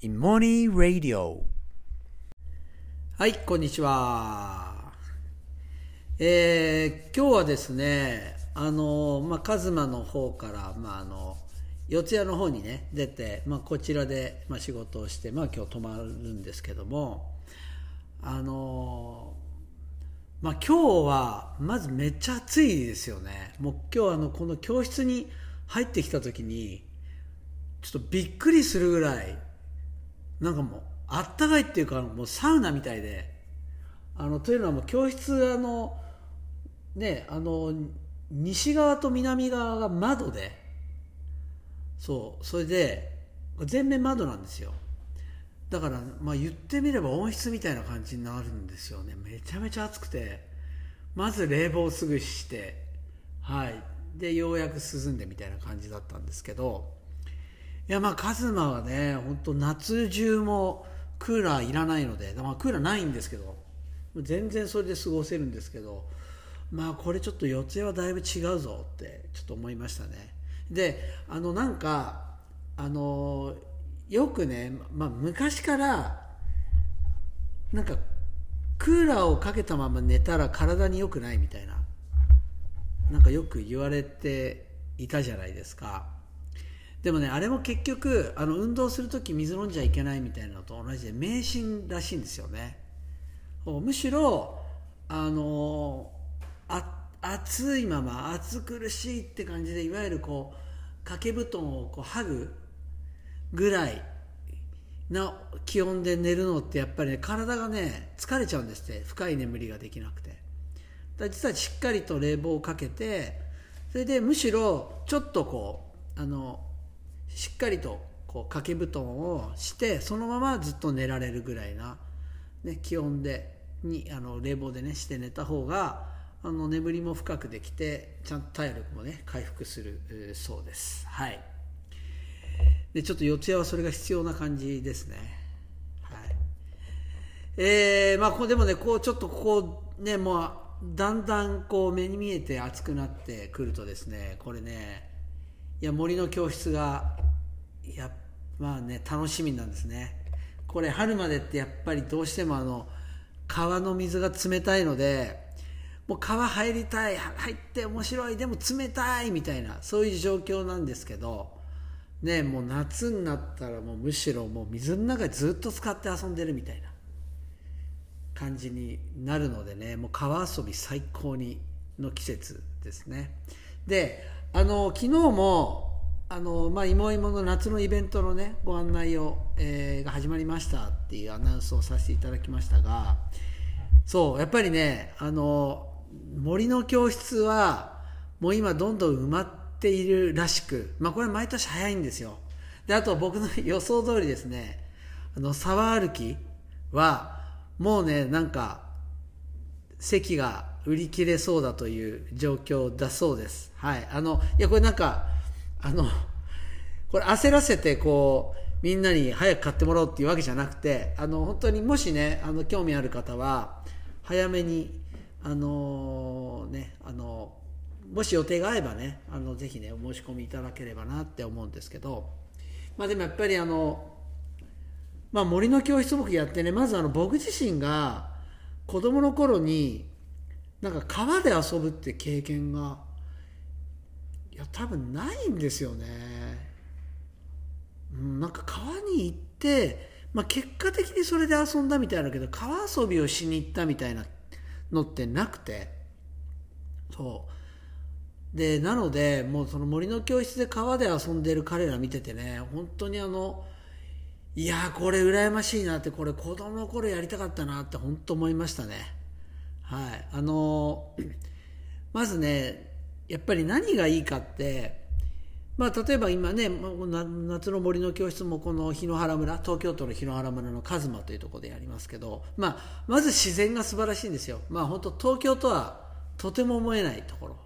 イモニー・ラディオはい、こんにちは。えー、今日はですね、あの、まあ、カズマの方から、まあ、あの、四谷の方にね、出て、まあ、こちらで、まあ、仕事をして、まあ、今日泊まるんですけども、あの、まあ、今日は、まずめっちゃ暑いですよね。もう今日あの、この教室に入ってきた時に、ちょっとびっくりするぐらい、なんかもう、あったかいっていうか、もうサウナみたいで、あの、というのはもう教室、あの、ね、あの、西側と南側が窓で、そう、それで、全面窓なんですよ。だから、まあ言ってみれば温室みたいな感じになるんですよね。めちゃめちゃ暑くて、まず冷房すぐして、はい。で、ようやく涼んでみたいな感じだったんですけど、いやまあカズマはね本当夏中もクーラーいらないので、まあ、クーラーないんですけど全然それで過ごせるんですけどまあこれちょっと四谷はだいぶ違うぞってちょっと思いましたね。であのなんかあのよくね、まあ、昔からなんかクーラーをかけたまま寝たら体に良くないみたいななんかよく言われていたじゃないですか。でもねあれも結局あの運動する時水飲んじゃいけないみたいなのと同じで迷信らしいんですよね。むしろあのあ暑いまま暑苦しいって感じでいわゆるこう掛け布団をこう剥ぐぐらいな気温で寝るのってやっぱりね体がね疲れちゃうんですって。深い眠りができなくて。だ実はしっかりと冷房をかけてそれでむしろちょっとこうあのしっかりとこう掛け布団をしてそのままずっと寝られるぐらいな、ね、気温でにあの冷房でねして寝た方があの眠りも深くできてちゃんと体力もね回復するそうです。はい。でちょっと四谷はそれが必要な感じですね。はい。えー、まあこうでもねこうちょっとここねもうだんだんこう目に見えて暑くなってくるとですねこれねいや森の教室がいやまあね楽しみなんですね。これ春までってやっぱりどうしてもあの川の水が冷たいのでもう川入りたい入って面白いでも冷たいみたいなそういう状況なんですけどねもう夏になったらもうむしろもう水の中でずっと使って遊んでるみたいな感じになるのでねもう川遊び最高にの季節ですね。であの昨日もあの、まあ、芋芋の夏のイベントのねご案内を、えー、が始まりましたっていうアナウンスをさせていただきましたがそうやっぱりねあの森の教室はもう今どんどん埋まっているらしく、まあ、これ毎年早いんですよ。であと僕の 予想通りですねあの沢歩きはもうねなんか席が売り切れそうだという状況だそうです。はい。あの、いや、これなんか、あの、これ焦らせて、こう、みんなに早く買ってもらおうっていうわけじゃなくて、あの、本当にもしね、あの、興味ある方は、早めに、あのね、あの、もし予定が合えばね、あの、ぜひね、お申し込みいただければなって思うんですけど、まあでもやっぱりあの、まあ森の教室僕やってね、まずあの、僕自身が、子供の頃に、なんか川で遊ぶって経験がいや多分ないんですよね、うん、なんか川に行って、まあ、結果的にそれで遊んだみたいだけど川遊びをしに行ったみたいなのってなくてそう。でなのでもうその森の教室で川で遊んでる彼ら見ててね本当にあのいやこれ羨ましいなってこれ子供の頃やりたかったなって本当思いましたね。はい、あのまずねやっぱり何がいいかって、まあ、例えば今ね夏の森の教室もこの檜原村東京都の檜原村の一馬というところでやりますけど、まあ、まず自然が素晴らしいんですよ、まあ、本当東京とはとても思えないところ、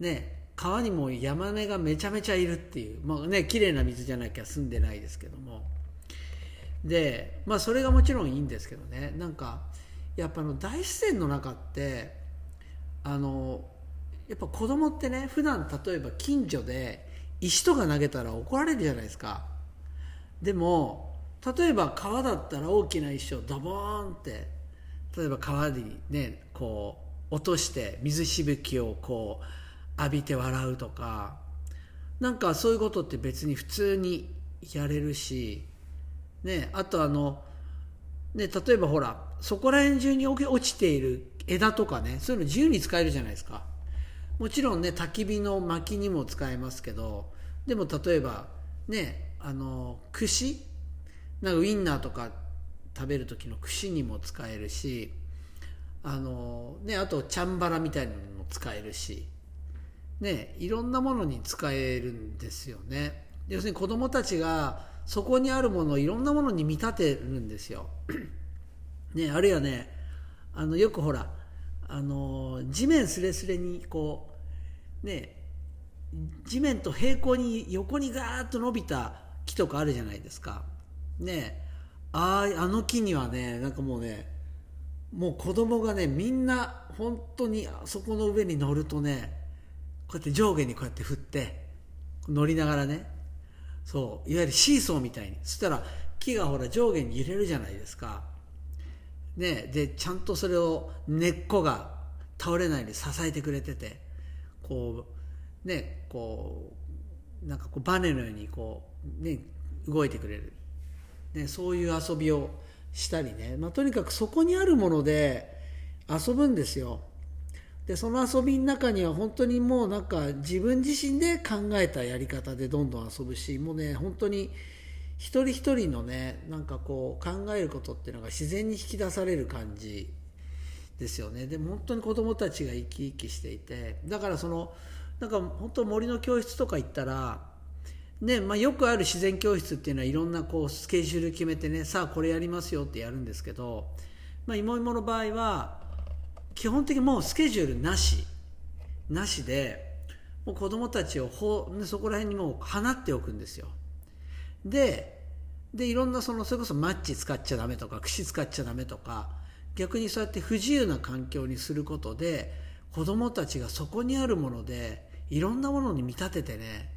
ね、川にもヤマメがめちゃめちゃいるっていう、まあね綺麗な水じゃなきゃ住んでないですけども。で、まあ、それがもちろんいいんですけどね。なんかやっぱの大自然の中ってあのやっぱ子供ってね普段例えば近所で石とか投げたら怒られるじゃないですか。でも例えば川だったら大きな石をドボーンって例えば川にねこう落として水しぶきをこう浴びて笑うとかなんかそういうことって別に普通にやれるし、ね、あとあの、ね、例えばほらそこら辺中に落ちている枝とかねそういうの自由に使えるじゃないですか。もちろんね焚き火の薪にも使えますけどでも例えばねあの串なんかウインナーとか食べる時の串にも使えるしあの、ね、あとチャンバラみたいなのも使えるし、ね、いろんなものに使えるんですよね。要するに子供たちがそこにあるものをいろんなものに見立てるんですよ、ね、あるいはねあのよくほらあの地面すれすれにこうね地面と平行に横にガーッと伸びた木とかあるじゃないですか。ねああの木にはねなんかもうねもう子供がねみんな本当にあそこの上に乗るとねこうやって上下にこうやって振って乗りながらねそういわゆるシーソーみたいに。そしたら木がほら上下に揺れるじゃないですか。ねでちゃんとそれを根っこが倒れないように支えてくれててこうねこうなんかこうバネのようにこうね動いてくれる。ね、そういう遊びをしたりね、まあ、とにかくそこにあるもので遊ぶんですよ。でその遊びの中には本当にもうなんか自分自身で考えたやり方でどんどん遊ぶしもうね本当に一人一人のねなんかこう考えることっていうのが自然に引き出される感じですよね。でも本当に子どもたちが生き生きしていてだからそのなんか本当森の教室とか行ったらねまあ、よくある自然教室っていうのはいろんなこうスケジュール決めてねさあこれやりますよってやるんですけど、まあ、芋芋の場合は基本的にもうスケジュールなしなしでもう子供たちをほそこら辺にもう放っておくんですよ。ででいろんなそのそれこそマッチ使っちゃダメとか串使っちゃダメとか逆にそうやって不自由な環境にすることで子供たちがそこにあるものでいろんなものに見立ててね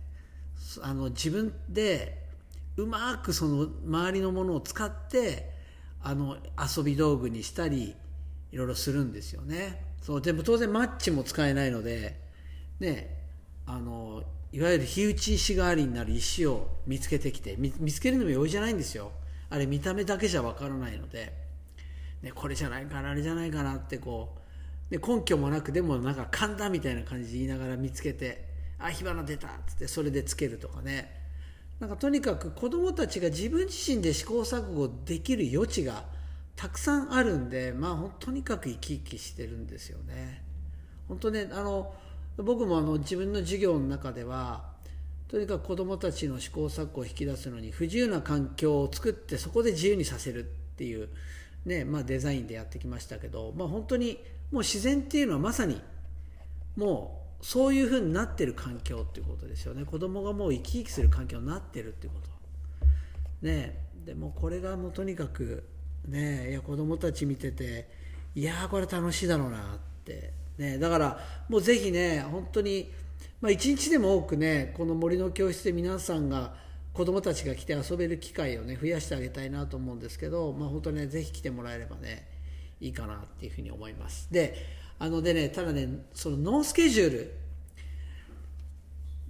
あの自分でうまくその周りのものを使ってあの遊び道具にしたりいろいろするんですよね。そうでも当然マッチも使えないのでねあのいわゆる火打ち石代わりになる石を見つけてきて見つけるのも容易じゃないんですよ。あれ見た目だけじゃわからないので、ね、これじゃないかなあれじゃないかなってこう。で根拠もなくでもなんか勘だみたいな感じで言いながら見つけてあ火花出たっつってそれでつけるとかね。なんかとにかく子どもたちが自分自身で試行錯誤できる余地がたくさんあるんでまあとにかく生き生きしてるんですよね。本当ねあの僕もあの自分の授業の中ではとにかく子どもたちの試行錯誤を引き出すのに不自由な環境を作ってそこで自由にさせるっていう、ねまあ、デザインでやってきましたけど、まあ、本当にもう自然っていうのはまさにもうそういうふうになってる環境っていうことですよね。子供がもう生き生きする環境になってるっていうこと。ねでもこれがもうとにかくねいや子供たち見てていやこれ楽しいだろうなってね。だからもうぜひね本当にまあ一日でも多くねこの森の教室で皆さんが子供たちが来て遊べる機会をね増やしてあげたいなと思うんですけどまあ本当にねぜひ来てもらえればねいいかなっていうふうに思います。であのでねただねそのノースケジュール。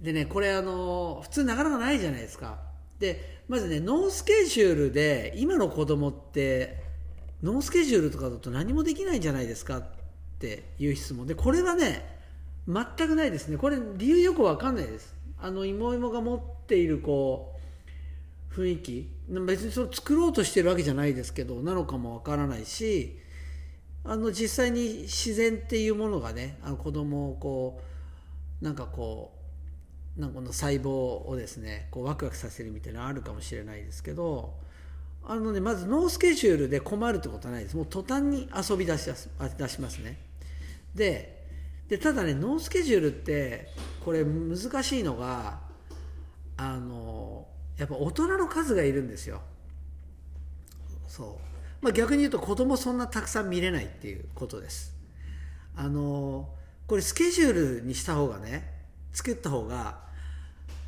でねこれあの普通なかなかないじゃないですか。でまずねノースケジュールで今の子供ってノースケジュールとかだと何もできないんじゃないですか。っていう質問。でこれはね全くないですね。これ理由よくわかんないです。あの芋芋が持っているこう雰囲気。別にそれ作ろうとしてるわけじゃないですけどなのかもわからないしあの実際に自然っていうものがねあの子供をこうなんかこうなんかこの細胞をですねこうワクワクさせるみたいなのあるかもしれないですけどあのねまずノースケジュールで困るってことはないです。もう途端に遊び出し出しますね。ででただねノースケジュールってこれ難しいのがあのやっぱ大人の数がいるんですよ。そう。まあ、逆に言うと子供そんなたくさん見れないっていうことです。あのこれスケジュールにした方がね作った方が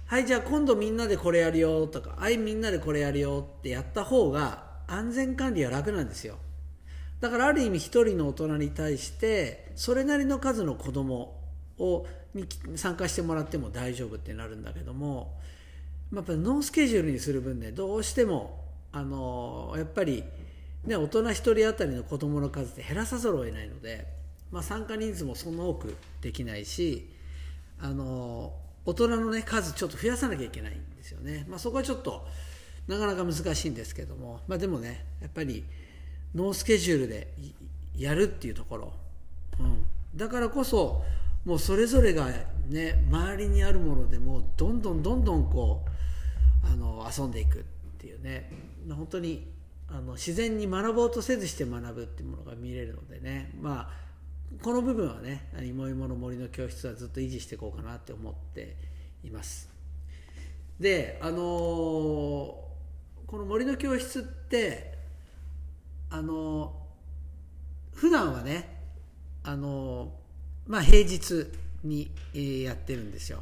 はいじゃあ今度みんなでこれやるよとかはいみんなでこれやるよってやった方が安全管理は楽なんですよ。だからある意味一人の大人に対してそれなりの数の子供をに参加してもらっても大丈夫ってなるんだけどもやっぱりノースケジュールにする分ねどうしてもあのやっぱり、ね、大人1人当たりの子どもの数って減らさざるを得ないので、まあ、参加人数もそんな多くできないしあの大人の、ね、数ちょっと増やさなきゃいけないんですよね、まあ、そこはちょっとなかなか難しいんですけども、まあ、でもねやっぱりノースケジュールでやるっていうところ、うん、だからこそもうそれぞれがね周りにあるものでもどんどんどんどんこうあの遊んでいくっていうね。本当にあの自然に学ぼうとせずして学ぶっていうものが見れるのでね。まあこの部分はね「芋芋の森の教室」はずっと維持していこうかなって思っています。であのー、この森の教室ってあの、普段はねあのまあ、平日に、やってるんですよ。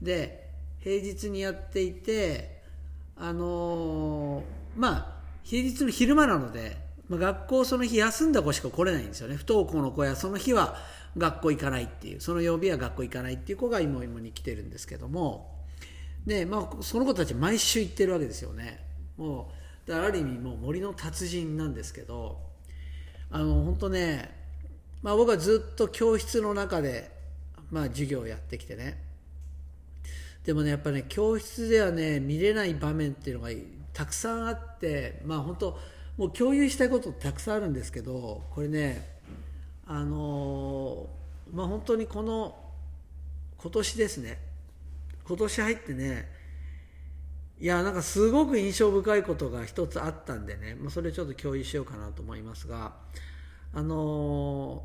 で平日にやっていてあの、まあ平日の昼間なので、まあ、学校その日休んだ子しか来れないんですよね。不登校の子やその日は学校行かないっていうその曜日は学校行かないっていう子が今今に来てるんですけども。で、まあ、その子たち毎週行ってるわけですよね。もうだからある意味もう森の達人なんですけどあの本当ねまあ、僕はずっと教室の中で、まあ、授業をやってきてね。でもねやっぱね教室ではね見れない場面っていうのがたくさんあってまあ本当もう共有したいことたくさんあるんですけどこれねあのー、まあ本当にこの今年ですね今年入ってねいやなんかすごく印象深いことが一つあったんでね、まあ、それちょっと共有しようかなと思いますが。あの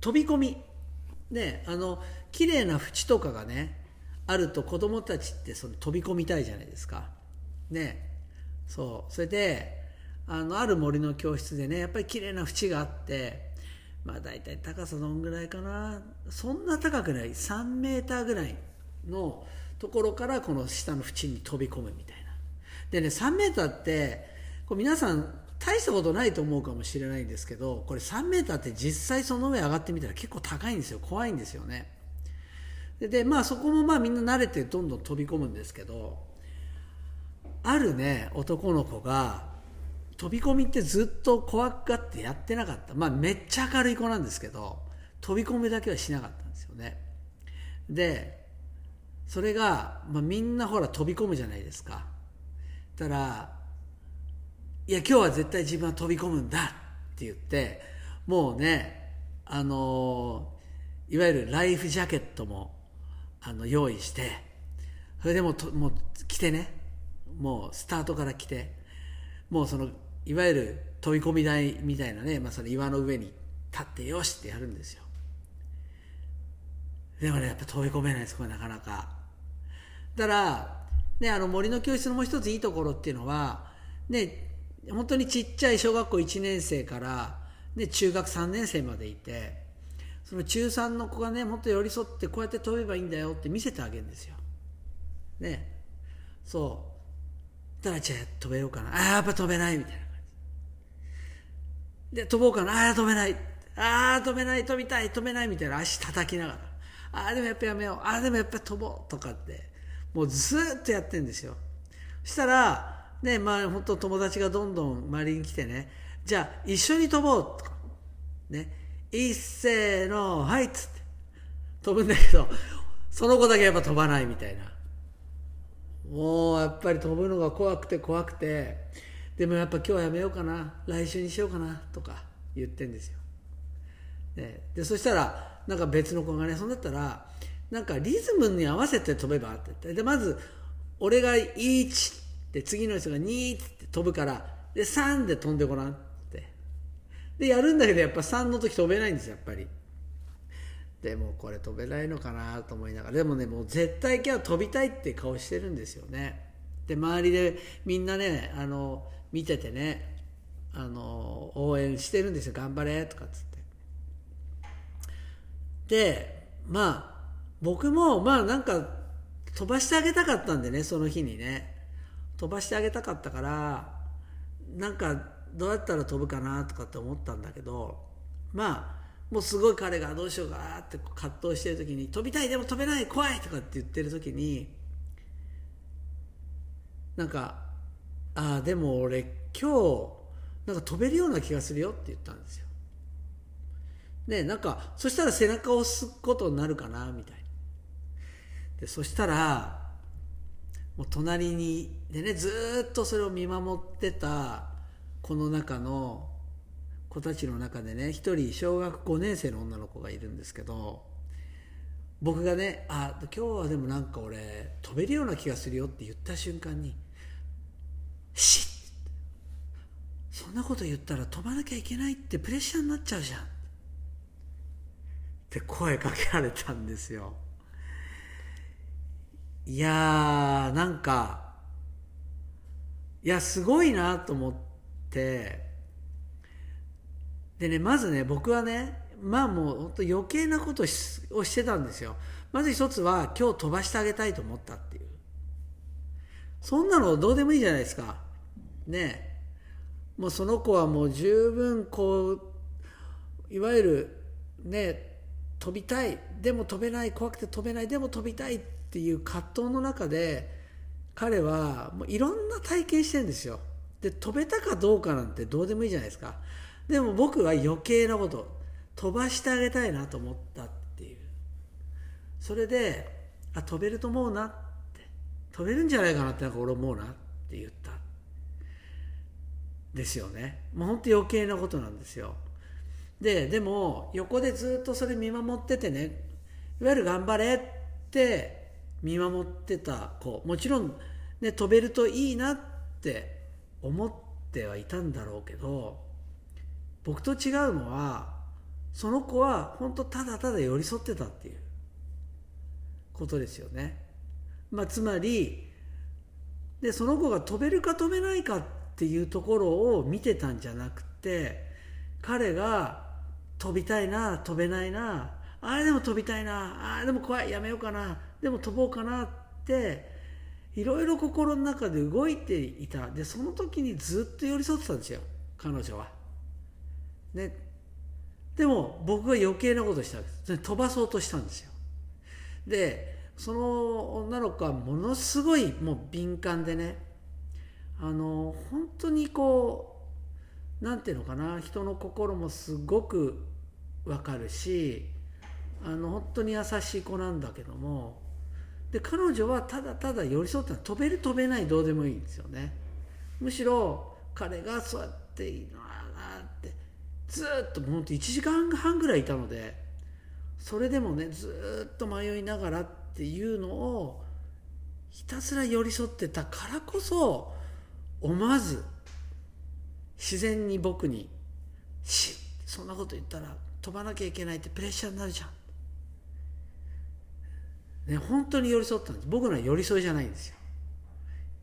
飛び込み。ねあの綺麗な縁とかがねあると子供たちってその飛び込みたいじゃないですか。ねそう。それであのある森の教室でねやっぱり綺麗な縁があってまあ大体高さどんぐらいかな。そんな高くない。3メーターぐらいのところからこの下の縁に飛び込むみたいな。でね3メーターってこう皆さん大したことないと思うかもしれないんですけどこれ3メーターって実際その上上がってみたら結構高いんですよ。怖いんですよね。ででまあそこもまあみんな慣れてどんどん飛び込むんですけどあるね男の子が飛び込みってずっと怖がってやってなかった。まあめっちゃ明るい子なんですけど飛び込みだけはしなかったんですよね。でそれが、まあ、みんなほら飛び込むじゃないですか。たらいや今日は絶対自分は飛び込むんだって言ってもうねあのいわゆるライフジャケットもあの用意してそれでもともう来てね。もうスタートから来てもうそのいわゆる飛び込み台みたいなね、まあ、その岩の上に立ってよしってやるんですよ。でもねやっぱ飛び込めないですこれなかなか。だからねあの森の教室のもう一ついいところっていうのはね本当にちっちゃい小学校1年生からで中学3年生までいてその中3の子がねもっと寄り添ってこうやって飛べばいいんだよって見せてあげるんですよ。ね。そう。たらじゃあ飛べようかな。ああやっぱ飛べないみたいな感じ。で飛ぼうかな。ああ飛べない。ああ飛べない。飛びたい。飛べないみたいな足叩きながら。ああでもやっぱやめよう。ああでもやっぱ飛ぼう。とかってもうずっとやってんですよ。そしたらねまあ本当友達がどんどん周りに来てねじゃあ一緒に飛ぼうとかね一斉のはいっつって飛ぶんだけどその子だけやっぱ飛ばないみたいな。もうやっぱり飛ぶのが怖くて怖くてでもやっぱ今日はやめようかな来週にしようかなとか言ってんですよ、ね、でそしたらなんか別の子がねそんだったらなんかリズムに合わせて飛べばってって。でまず俺が1で次の人が2って飛ぶからで3で飛んでごらんって。でやるんだけどやっぱ3の時飛べないんですやっぱり。でもこれ飛べないのかなと思いながら。でもねもう絶対今日は飛びたいって顔してるんですよね。で周りでみんなねあの見ててねあの応援してるんですよ。頑張れとかっつって。でまあ僕もまあなんか飛ばしてあげたかったんでねその日にね。飛ばしてあげたかったからなんかどうやったら飛ぶかなとかって思ったんだけどまあもうすごい彼がどうしようかって葛藤してる時に飛びたいでも飛べない怖いとかって言ってる時になんかああでも俺今日なんか飛べるような気がするよって言ったんですよ。ねなんかそしたら背中を押すことになるかなみたいな。でそしたらもう隣にでねずっとそれを見守ってたこの中の子たちの中でね一人小学5年生の女の子がいるんですけど僕がね「あ今日はでもなんか俺飛べるような気がするよ」って言った瞬間に「しっ!」そんなこと言ったら飛ばなきゃいけないってプレッシャーになっちゃうじゃんって声かけられたんですよいやーなんかいやすごいなと思ってでねまずね僕はねまあもう本当余計なことをしてたんですよ。まず一つは今日飛ばしてあげたいと思ったっていう。そんなのどうでもいいじゃないですか。ね。もうその子はもう十分こういわゆるね飛びたい。でも飛べない。怖くて飛べない。でも飛びたい。っっていう葛藤の中で彼はもういろんな体験してるんですよ。で飛べたかどうかなんてどうでもいいじゃないですか。でも僕は余計なこと飛ばしてあげたいなと思ったっていう。それであ飛べると思うなって。飛べるんじゃないかなってなんか俺思うなって言った。ですよね。もう本当余計なことなんですよ。ででも横でずっとそれ見守っててねいわゆる頑張れって見守ってた子もちろん、ね、飛べるといいなって思ってはいたんだろうけど僕と違うのはその子は本当ただただ寄り添ってたっていうことですよね。まあ、つまりでその子が飛べるか飛べないかっていうところを見てたんじゃなくて彼が飛びたいな飛べないなあれでも飛びたいなあれでも怖いやめようかなでも飛ぼうかなっていろいろ心の中で動いていたでその時にずっと寄り添ってたんですよ彼女は。ね、でも僕が余計なことしたんです飛ばそうとしたんですよ。でその女の子はものすごいもう敏感でねあの本当にこうなんていうのかな人の心もすごくわかるしあの本当に優しい子なんだけどもで彼女はただただ寄り添って飛べる飛べないどうでもいいんですよね。むしろ彼がそうやっていいなってずっともう本当1時間半ぐらいいたのでそれでもねずっと迷いながらっていうのをひたすら寄り添ってたからこそ思わず自然に僕に「しそんなこと言ったら飛ばなきゃいけないってプレッシャーになるじゃん」ね、本当に寄り添ったんです。僕のは寄り添いじゃないんですよ。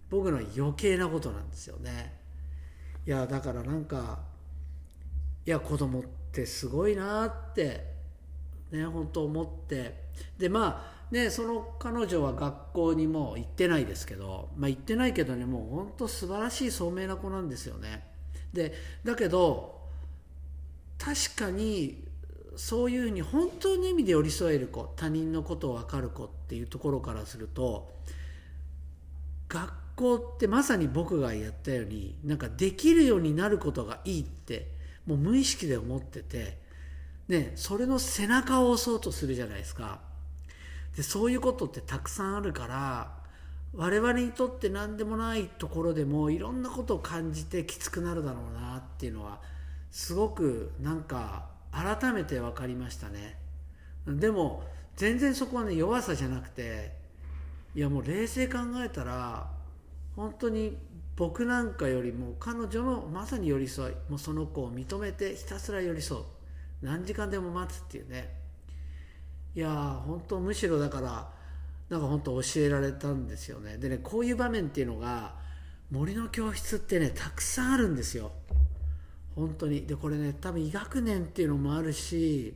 僕のは余計なことなんですよね。いやだからなんかいや子供ってすごいなってね本当思って。でまあねその彼女は学校にも行ってないですけどまあ行ってないけどねもう本当素晴らしい聡明な子なんですよね。でだけど確かにそういうふうに本当の意味で寄り添える子他人のことを分かる子っていうところからすると学校ってまさに僕がやったようになんかできるようになることがいいってもう無意識で思ってて、ね、それの背中を押そうとするじゃないですか。でそういうことってたくさんあるから我々にとって何でもないところでもいろんなことを感じてきつくなるだろうなっていうのはすごくなんか改めて分かりましたね。でも全然そこはね弱さじゃなくていやもう冷静考えたら本当に僕なんかよりも彼女のまさに寄り添いもうその子を認めてひたすら寄り添う。何時間でも待つっていうね。いや本当むしろだからなんか本当教えられたんですよね。でねこういう場面っていうのが森の教室ってねたくさんあるんですよ。本当にでこれね多分医学年っていうのもあるし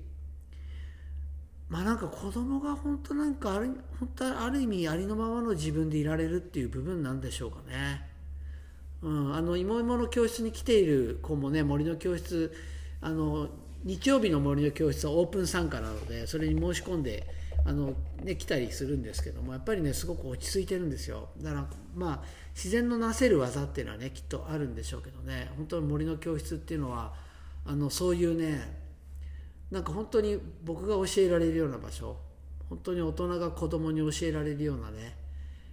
まあなんか子供が本当なんかある本当ある意味ありのままの自分でいられるっていう部分なんでしょうかね。うん、あのいもいもの教室に来ている子もね森の教室あの日曜日の森の教室はオープン参加なのでそれに申し込んであの、ね、来たりするんですけどもやっぱりねすごく落ち着いてるんですよ。だからまあ自然のなせる技っていうのはねきっとあるんでしょうけどね。本当に森の教室っていうのはあのそういうねなんか本当に僕が教えられるような場所本当に大人が子供に教えられるようなね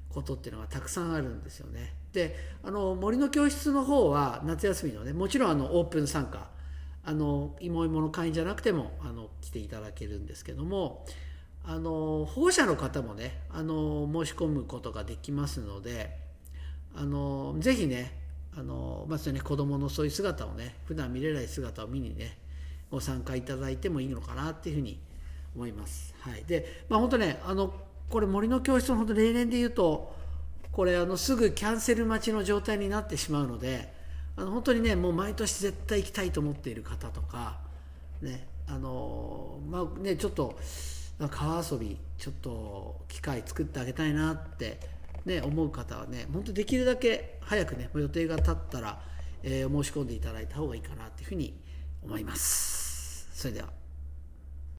ことっていうのがたくさんあるんですよね。であの森の教室の方は夏休みのねもちろんあのオープン参加あの芋芋の会員じゃなくてもあの来ていただけるんですけどもあの保護者の方もねあの申し込むことができますのであのぜひねあのまずね子供のそういう姿をね普段見れない姿を見にねご参加いただいてもいいのかなっていうふうに思います。はい、でまあ本当ねあのこれ森の教室の本当例年で言うとこれあのすぐキャンセル待ちの状態になってしまうのであの本当にねもう毎年絶対行きたいと思っている方とかねあのまあねちょっと川遊びちょっと機会作ってあげたいなってね思う方はね本当できるだけ早くね予定が立ったら、えー、申し込んでいただいた方がいいかなっていうふうに思います。それでは